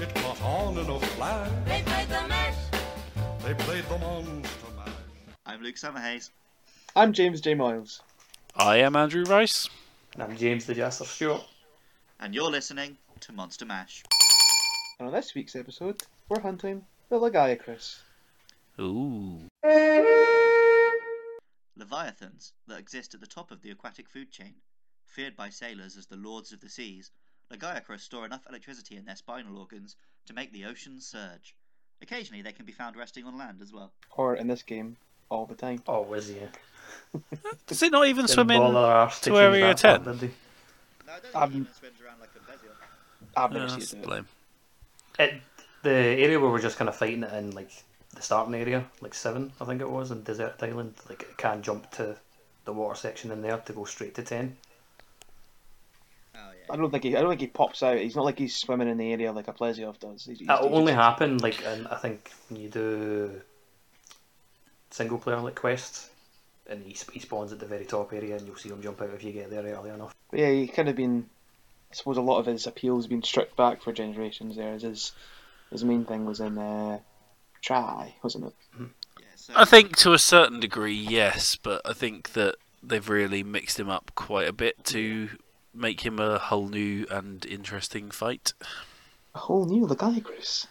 It caught on in a flash. They played the mash. They played the monster mash. I'm Luke Summerhays. I'm James J. Miles. I am Andrew Rice. And I'm James the Jester Stewart. and you're listening to Monster Mash. And on this week's episode, we're hunting the Lagiacrus. Ooh. Leviathans that exist at the top of the aquatic food chain, feared by sailors as the lords of the seas, Lagiacrus store enough electricity in their spinal organs to make the oceans surge. Occasionally, they can be found resting on land as well. Or in this game, all the time. Always, yeah. Does it not even Didn't swim in? bother their arse to change Area that 10? part, did No, I don't Um, think it swims around like a Bezier. I've No, never that's seen it. lame. It, the area where we're just kind of fighting it in, like, the starting area, like 7, I think it was, in Desert Island, like, it can jump to the water section in there to go straight to 10. I don't think he. I don't think he pops out. He's not like he's swimming in the area like a Plesioth does. He's, he's, It'll he's only just- happen, like, in, I think, when you do single player, like, quests, and he, he spawns at the very top area, and you'll see him jump out if you get there early enough. But yeah, he kind of been. I suppose a lot of his appeal has been stripped back for generations. There, his his main thing was in uh, Tri, wasn't it? yeah so, I think to a certain degree, yes, but I think that they've really mixed him up quite a bit to make him a whole new and interesting fight. A whole new Lagiacrus.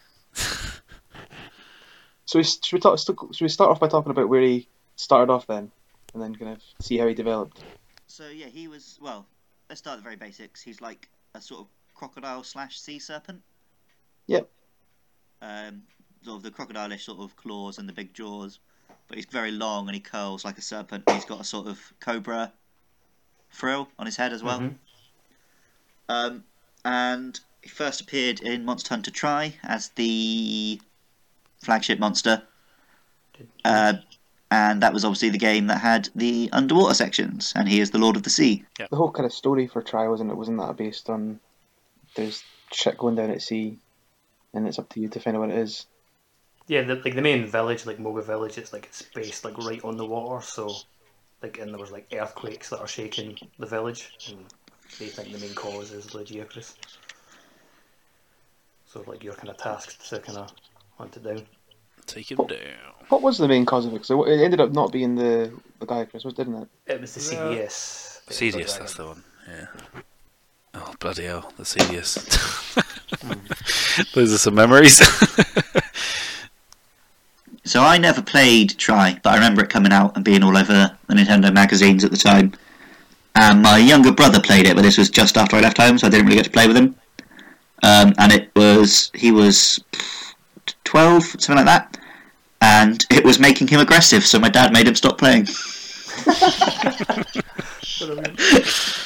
so we, should we talk? Should we start off by talking about where he started off then, and then kind of see how he developed? So, yeah, he was, well, let's start at the very basics. He's like a sort of crocodile slash sea serpent. Yep. Um, sort of the crocodile-ish sort of claws and the big jaws, but he's very long and he curls like a serpent. He's got a sort of cobra frill on his head as well. Mhm. Um, and he first appeared in Monster Hunter Tri as the flagship monster. Uh, and that was obviously the game that had the underwater sections, and he is the Lord of the Sea. The whole kind of story for Tri wasn't it? Wasn't that based on there's shit going down at sea, and it's up to you to find out what it is. Yeah, the, like the main village, like Moga Village, it's like it's based like right on the water, so like and there was like earthquakes that are shaking the village, and they think the main cause is Lagiacrus. So like you're kind of tasked to kind of hunt it down. Take him down. What was the main cause of it? Because it ended up not being the the Lagiacrus, was didn't it? It was the Ceadeus. but it was a that's the one. Yeah. Oh bloody hell, the Ceadeus. Those are some memories. So I never played Tri, but I remember it coming out and being all over the Nintendo magazines at the time. And my younger brother played it, but this was just after I left home, so I didn't really get to play with him. Um, and it was he was twelve, something like that, and it was making him aggressive. So my dad made him stop playing.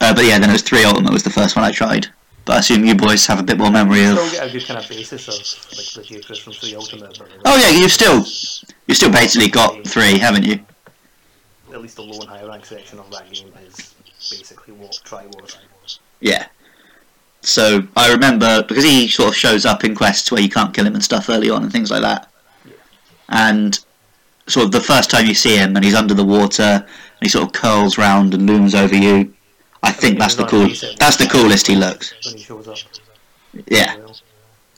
Uh, but yeah, then it was three Ultimate was the first one I tried. But I assume you boys have a bit more memory of. Still get a good kind of of like Lagiacrus from Three Ultimate. But Oh yeah, you've still you've still basically got three, haven't you? At least the low and high rank section of that game is basically what Tri was. Yeah. So I remember because he sort of shows up in quests where you can't kill him and stuff early on and things like that. Yeah. And sort of the first time you see him and he's under the water and he sort of curls round and looms over you. I think mean, that's the cool. That's the coolest he looks. When he shows up. Yeah,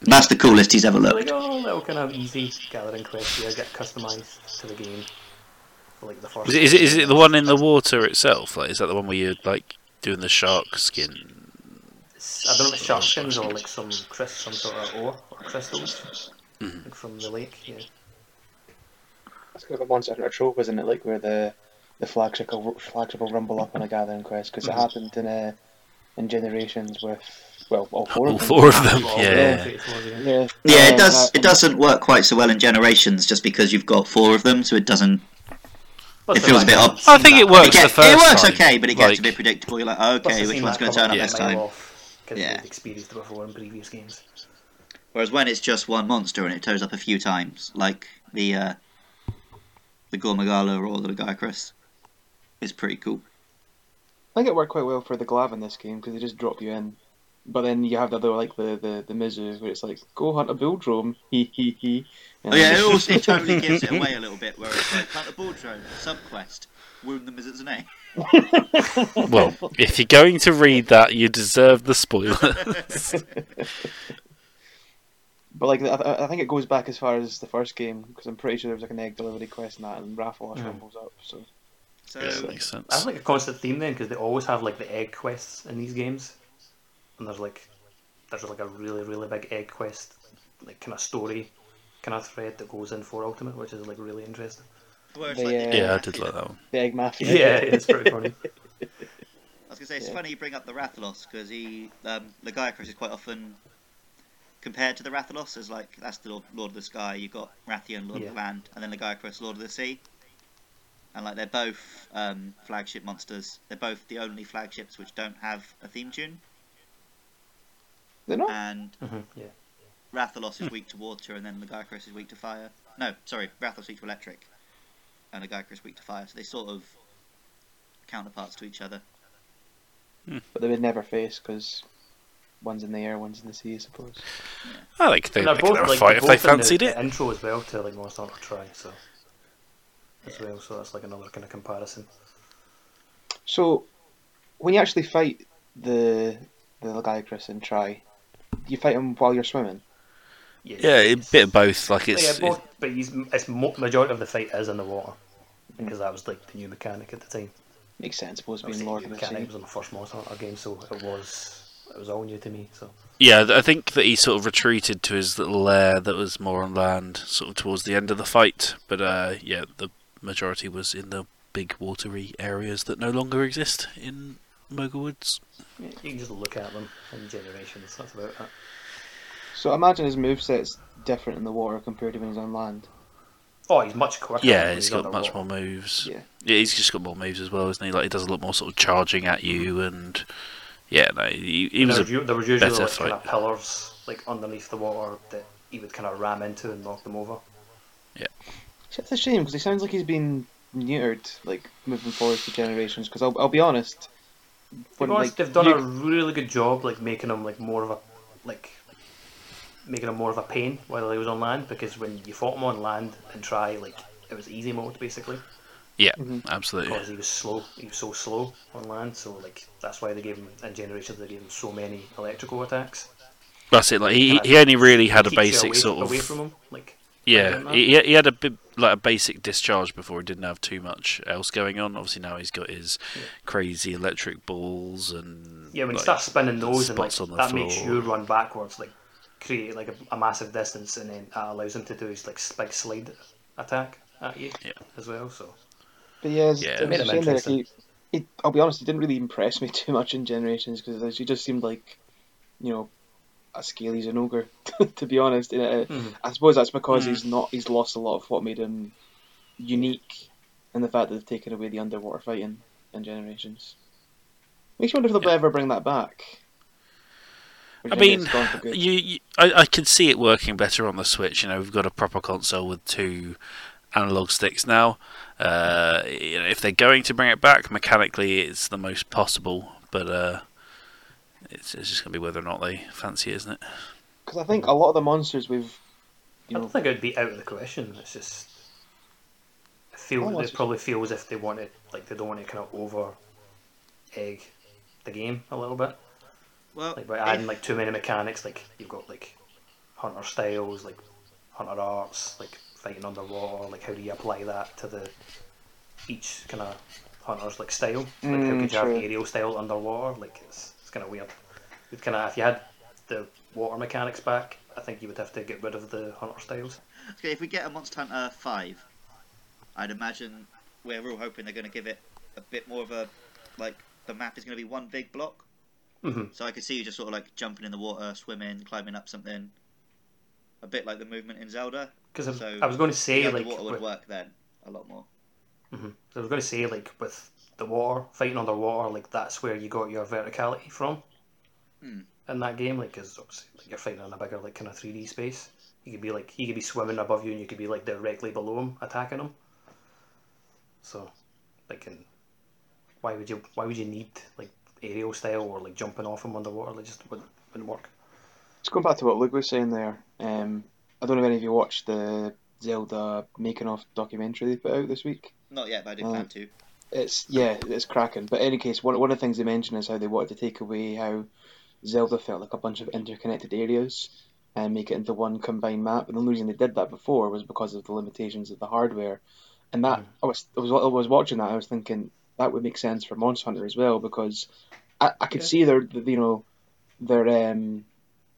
that's the coolest he's ever Like, looked. oh, little kind of easy gathering quest here, get customised to the game. For, like the first. is, it, is, it, is it the one in the water itself? Like, is that the one where you're like doing the shark skin? It's- I don't know if it's shark skins or like some crys- some sort of ore or crystals Mhm. like from the lake. Yeah. That's kind of a Monster Hunter trope, isn't it? Like where the the flagship will, flagship will rumble up on a gathering quest because it happened in uh, in Generations with well all four All of them. four of them. Yeah. yeah. Yeah, Yeah, it does. It doesn't work quite so well in Generations just because you've got four of them, so it doesn't. But It feels a bit I've odd. I think it works It, get- the first it works time. okay, but it gets Like- a bit predictable. You're like, okay, which one's going to turn up a this time? off, 'cause Yeah. they've experienced it before in previous games. Whereas when it's just one monster and it turns up a few times, like the uh, the Gore Magala or the Gaiacrus, is pretty cool. I think it worked quite well for the Glav in this game because they just drop you in, But then you have the other like the the the Mizu where it's like go hunt a bull he he he. Oh yeah, it also it totally gives it away a little bit where it's like hunt a ball drone, subquest, wound them as its name. Well, if you're going to read that, you deserve the spoilers. But like I, I- I think it goes back as far as the first game because I'm pretty sure there was like an egg delivery quest in that and Rathalos Mhm. rumbles up. So So yeah, that makes sense. That's like a constant theme then, because they always have like the egg quests in these games, and there's like there's like a really really big egg quest, like kind of story, kind of thread that goes in for Ultimate, which is like really interesting. where The, like uh, Yeah, I did like that one. the egg mafia. Yeah, it's pretty funny. I was gonna say it's Yeah. funny you bring up the Rathalos because he um, Lagiacrus is quite often compared to the Rathalos as like that's the Lord, Lord of the Sky. You've got Rathian, Lord Yeah. of the Land, and then Lagiacrus, Lord of the Sea. And like they're both um, flagship monsters. They're both the only flagships which don't have a theme tune. They're not. And hmm yeah. Rathalos is weak to water, and then Lagiacrus is weak to fire. No, sorry, Rathalos is weak to electric, and Lagiacrus weak to fire. So they sort of counterparts to each other. But they would never face because one's in the air, one's in the sea, I suppose. I like they, And they they're could both like fight they're if they both in the- fancied the it. intro as well to like Monster Hunter Tri, so as well. So that's like another kind of comparison. So when you actually fight the the Lagiacrus and try, you fight him while you're swimming. Yeah, a bit of both. Like yeah, it's, both, but he's it's majority of the fight is in the water because that was like the new mechanic at the time. Makes sense, supposed to be Obviously, Lord the of the mechanic Sea. was on the first Monster Hunter game, so it was it was all new to me. So Yeah, I think that he sort of retreated to his little lair that was more on land, sort of towards the end of the fight. But uh, yeah, the majority was in the big watery areas that no longer exist in Moga Woods. yeah, you can just look at them in generations. That's about it. So imagine his moveset's different in the water compared to when he's on land. Oh, he's much quicker. Yeah, he's he's got much underwater. more moves. Yeah. Yeah, he's just got more moves as well, isn't he? Like he does a lot more sort of charging at you, and yeah, no, he, he was there, a was, u- there was usually better like kind of pillars like underneath the water that he would kind of ram into and knock them over. Yeah, it's a shame because he sounds like he's been neutered, like moving forward to generations. Because I'll, I'll be honest, To when, be honest, like, they've done you- a really good job, like making him like more of a like making him more of a pain while he was on land. Because when you fought him on land and try, like it was easy mode basically yeah, Mhm. absolutely. because he was slow. He was so slow on land, so like that's why they gave him in generations they gave him so many electrical attacks. That's it. Like he he only really had a Keeps you basic away, sort of away from him, like Yeah, he, he had a bit like a basic discharge before. He didn't have too much else going on. Obviously now he's got his Yeah. crazy electric balls and Yeah, when you like, start spinning those and like spots on the that makes you run backwards, like create like a, a massive distance, and then that allows him to do his like s- big slide attack at you Yeah. as well. So But yeah, it's, Yeah. it's Made a him interesting. he, he. I'll be honest, he didn't really impress me too much in Generations because he just seemed like, you know, a scaly an ogre. to be honest, uh, Mhm. I suppose that's because Mm. he's not. He's lost a lot of what made him unique, and the fact that they've taken away the underwater fighting in Generations. Makes me wonder if they'll Yeah. ever bring that back. I do you think mean, it's gone for good? you, you I, I could see it working better on the Switch. You know, we've got a proper console with two analog sticks now. Uh, you know, if they're going to bring it back, mechanically, it's the most possible. But uh, it's, it's just going to be whether or not they fancy it, isn't it? Because I think a lot of the monsters we've, you I don't think it would be out of the question. It's just I feel Oh, they probably feel as if they want it like they don't want to kind of over egg the game a little bit. Well, Like by adding if- like too many mechanics, like you've got like hunter styles, like hunter arts, like fighting underwater, like how do you apply that to the each kind of hunter's like style? Like how Mm, could you have aerial style underwater? Like it's it's kind of weird. You'd kind of if you had the water mechanics back, I think you would have to get rid of the hunter styles. Okay, if we get a Monster Hunter 5, I'd imagine we're all hoping they're going to give it a bit more of a. Like, the map is going to be one big block. hmm So I could see you just sort of like jumping in the water, swimming, climbing up something. A bit like the movement in Zelda. Because So I was going to say the like water would with- work then a lot more. Mhm. So I was going to say, like, with the water, fighting underwater, like, that's where you got your verticality from Hmm. in that game, like, because obviously like, you're fighting in a bigger, like, kind of 3D space. You could be, like, he could be swimming above you and you could be, like, directly below him, attacking him. So, like, and why would you, why would you need, like, aerial style or like jumping off him underwater. Like just wouldn't, wouldn't work. Just going back to what Luke was saying there, um, I don't know if any of you watched the Zelda making of documentary they put out this week. Not yet, but I do Uh, plan to. It's yeah, it's cracking. But in any case, one one of the things they mentioned is how they wanted to take away how Zelda felt like a bunch of interconnected areas and make it into one combined map. And the only reason they did that before was because of the limitations of the hardware. And that I was I was I was watching that I was thinking that would make sense for Monster Hunter as well because I, I could Yeah. see their you know their um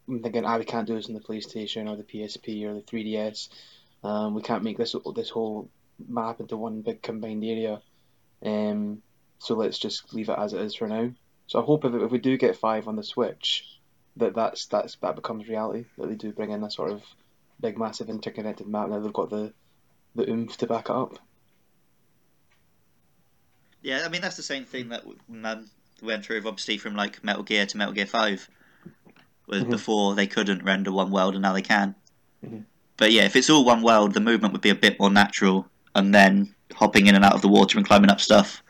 I'm thinking ah we can't do this on the PlayStation or the PSP or the 3DS. Um, we can't make this this whole map into one big combined area. Um, so let's just leave it as it is for now. So I hope if, if we do get five on the Switch, that that's that's that becomes reality. That they do bring in a sort of big, massive interconnected map. Now they've got the the oomph to back it up. Yeah, I mean that's the same thing that um, went through obviously from like Metal Gear to Metal Gear Five, was Mhm. before they couldn't render one world and now they can. Mhm. But yeah, if it's all one world, the movement would be a bit more natural, and then hopping in and out of the water and climbing up stuff.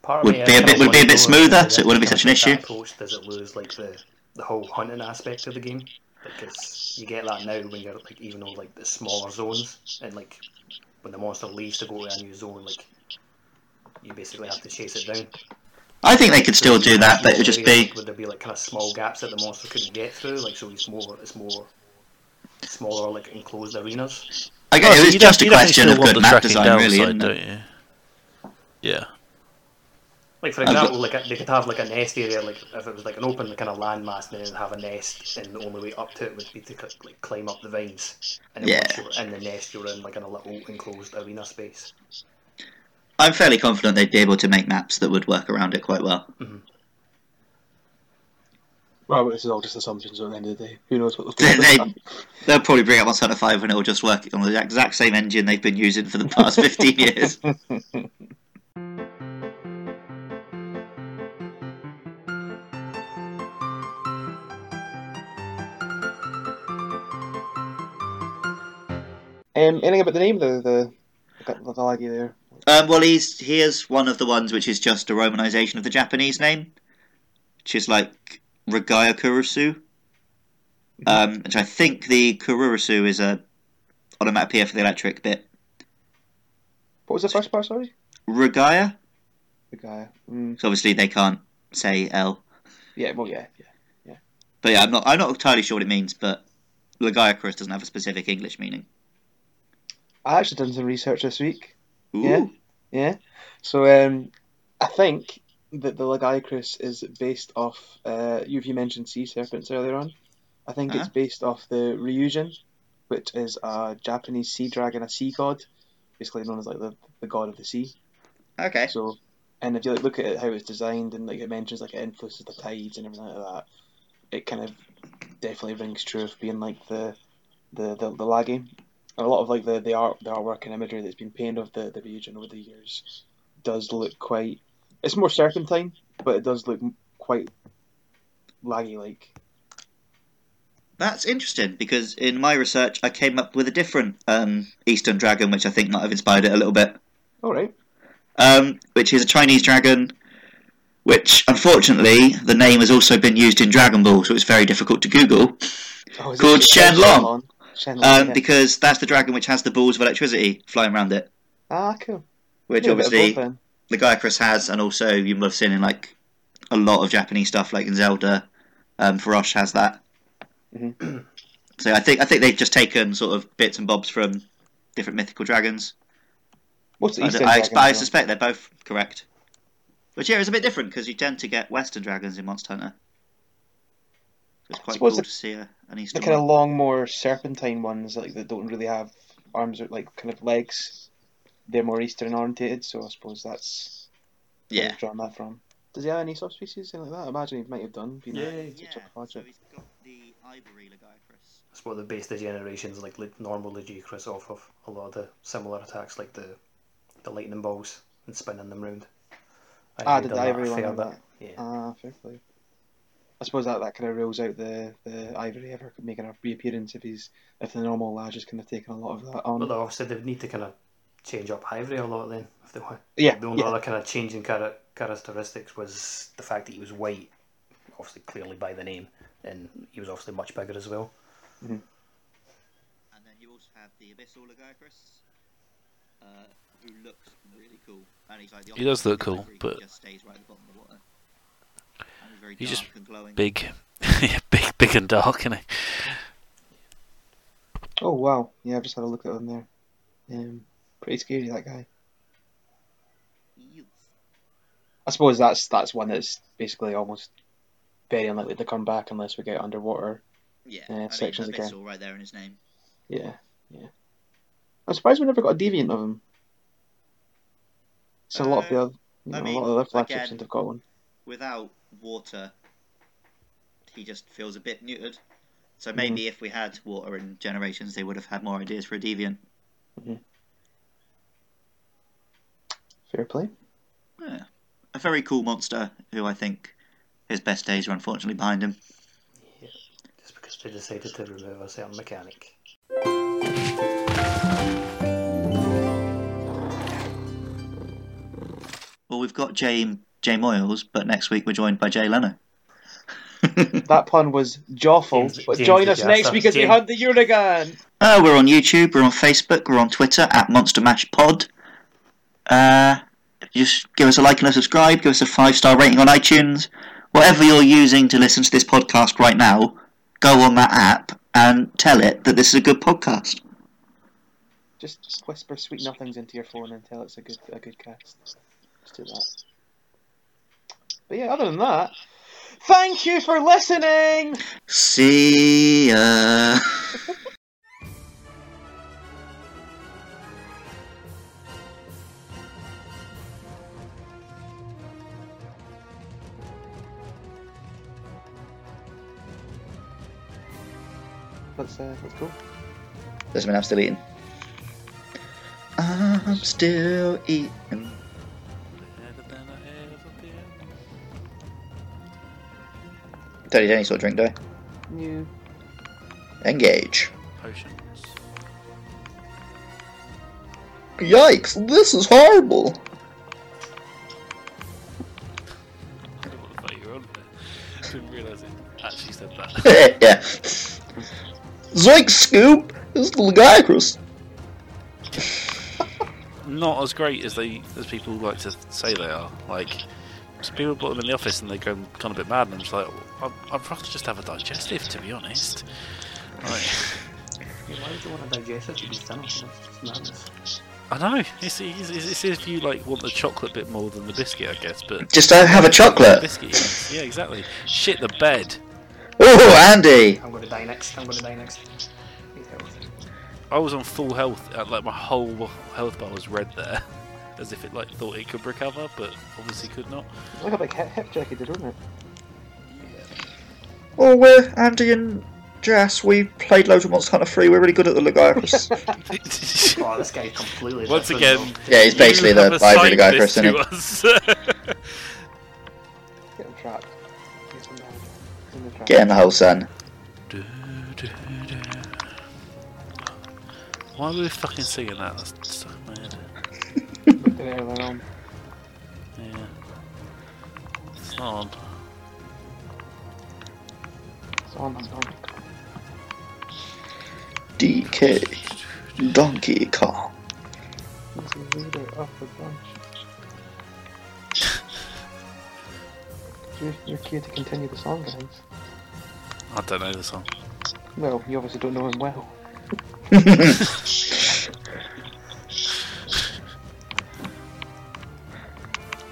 Part Would be a bit- would be a bit smoother, so it wouldn't be such an of take that issue. Approach, does it lose like the the whole hunting aspect of the game? Because you get that now when you're like even though like the smaller zones and like when the monster leaves to go to a new zone, like you basically have to chase it down. I think they could still do that, but it would just be like, would there be like kind of small gaps that the monster couldn't get through? Like so, it's more it's more smaller like enclosed arenas. I Oh, guess so it was just a def- you definitely question of want good map design, really, side, isn't don't it? you? Yeah. Like for example, like a, they could have like a nest area, like if it was like an open kind of landmass, then it'd have a nest, and the only way up to it would be to like climb up the vines. And then Yeah. once you're in the nest, you're in like in a little enclosed arena space. I'm fairly confident they'd be able to make maps that would work around it quite well. Mm-hmm. Well, this is all just assumptions at the end of the day. Who knows what They, they'll they, do? they'll probably bring up Monster Hunter 5 and it'll just work on the exact same engine they've been using for the past 15 years. Um, anything about the name of the the, the, the laggy there? Um, well, he's he is one of the ones which is just a romanization of the Japanese name, which is like Regaya Kurusu. Um, which I think the Kurusu is a onomatopoeia for the electric bit. What was the first part? Sorry, Regaya. the guy. Mm, So obviously they can't say L. yeah, well, yeah, yeah. yeah. But yeah, I'm not I'm not entirely sure what it means, but Regaya Kurus doesn't have a specific English meaning. I actually done some research this week. Ooh. Yeah. Yeah. So um, I think that the Lagiacrus is based off. Uh, you you mentioned sea serpents earlier on. I think it's Uh-huh. based off the Ryujin, which is a Japanese sea dragon, a sea god, basically known as like the, the god of the sea. Okay. So, and if you like, look at it, how it's designed and like it mentions like it influences the tides and everything like that, it kind of definitely rings true of being like the the the, the laggy. And a lot of like the, the art the artwork and imagery that's been painted of the the region over the years does look quite. It's more serpentine, but it does look quite laggy like. That's interesting because in my research I came up with a different um, Eastern dragon, which I think might have inspired it a little bit. All right. um, which is a Chinese dragon, which unfortunately the name has also been used in Dragon Ball, so it's very difficult to Google. Oh, Called Shen- Shenlong. Shenlong, Um, yeah. because that's the dragon which has the balls of electricity flying around it, Ah, cool. which Yeah, a bit of obviously both guy Chris has, and also you must have seen in like a lot of Japanese stuff, like in Zelda. Um, Farosh has that. Mhm. so I think I think they've just taken sort of bits and bobs from different mythical dragons. What's the I, Eastern I, dragon I well? suspect they're both correct. Which yeah, is a bit different because you tend to get Western dragons in Monster Hunter. It's quite cool the- to see a, an the Eastern kind of long, more serpentine ones, like that don't really have arms or like kind of legs. They're more eastern orientated, so I suppose that's where Yeah. they've drawn that from. Does he have any subspecies, anything like that? I imagine he might have done. Being Yeah, a, yeah, such a project. he's got the ivory Lagiacrus. That's what they base the generations like normal Lagiacrus off of. A lot of the similar attacks, like the the lightning balls and spinning them round. Ah, did the ivory one fair that? Yeah. Ah, fair play. I suppose that, that kind of rules out the, the ivory ever making a reappearance if he's if the normal Laj has kind of taken a lot of that on. But obviously they would need to kind of change up Ivory a lot then if they want. yeah, The only yeah. other kind of changing character characteristics was the fact that he was white, obviously clearly by the name, and he was obviously much bigger as well. And then you also have the Abyssal Lagiacrus, uh, who looks really cool. And he's like the He does look cool, but- he just stays right at the bottom of the water. He's very He's just and. Big, yeah, big, big and dark, isn't he? Oh wow, yeah, I've just had a look at him there. Um, pretty scary that guy. I suppose that's that's one that's basically almost very unlikely to come back unless we get underwater. Yeah, Uh, I mean, sections again. Abyssal right there in his name. Yeah, yeah. I'm surprised we never got a deviant of him. So a lot of the Uh, other, you know, mean, a lot of the other flagships again- seem to have got one. Without water, he just feels a bit neutered. So Mm-hmm. maybe if we had water in Generations, they would have had more ideas for a deviant. Fair play. Yeah. A very cool monster who I think his best days are unfortunately behind him. Yeah, just because they decided to remove a certain mechanic. Well, we've got Jay, Jay Moyles, but next week we're joined by Jay Leno. That pun was jawful. James- but James join the us next week as we hunt the Uragaan. Uh, we're on YouTube, we're on Facebook, we're on Twitter at Monster Mash Pod. Uh, just give us a like and a subscribe, give us a five star rating on iTunes. Whatever you're using to listen to this podcast right now, go on that app and tell it that this is a good podcast. Just, just whisper sweet nothings into your phone and tell it's a good a good cast. Just do that. But yeah, other than that, thank you for listening. See ya. Let's uh, let's go. Doesn't mean I'm still eating. I'm still eating. Better than I ever been. Don't need any sort of drink, do I? New. Engage. Potions. Yikes, this is horrible. I don't know what the fuck you were on there. Didn't realise it actually said that. yeah. Zoink Scoop! This is the Lagiacrus. Not as great as they as people like to say they are. Like, some people put them in the office and they go kind of a bit mad, and I'm just like, I'd, I'd rather just have a digestive, to be honest. Like, Yeah, why would you want to digest it to be thinner? That's madness. I know it's, it's, it's, it's if you like want the chocolate bit more than the biscuit, I guess. But Just don't have a chocolate. biscuit, yes. yeah, exactly. Shit the bed. Oh, Andy! I'm going to die next. I'm going to die next. I was on full health, uh, like my whole health bar was red there, as if it like thought it could recover, but obviously could not. Look at like hip, hip check he did, wasn't it? Oh, we're Andy and Jess. We played loads of Monster Hunter 3. We're really good at the Lagiacrus. Oh, this guy's completely Once different, again, yeah, he's basically the have Ivory assigned Lagiacrus, this isn't he? Get him trapped. Get in the hole, son. Why were we fucking singing that? That's so mad. Looked at it earlier on. Yeah. It's on. It's on. It's on. DK. Donkey Kong. He's the leader of the bunch. You're, you're cue to continue the song, guys. I don't know the song. Well, you obviously don't know him well.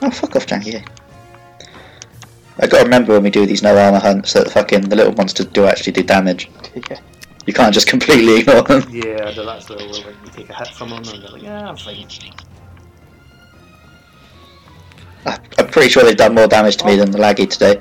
Oh, fuck off, Janky. I gotta remember when we do these no armor hunts that fucking the little monsters do actually do damage. yeah. You can't just completely ignore them. Yeah, I do that as well. Like you take a hit from them and they're like, yeah, I'm fine. I- I'm pretty sure they've done more damage to me oh. than the laggy today.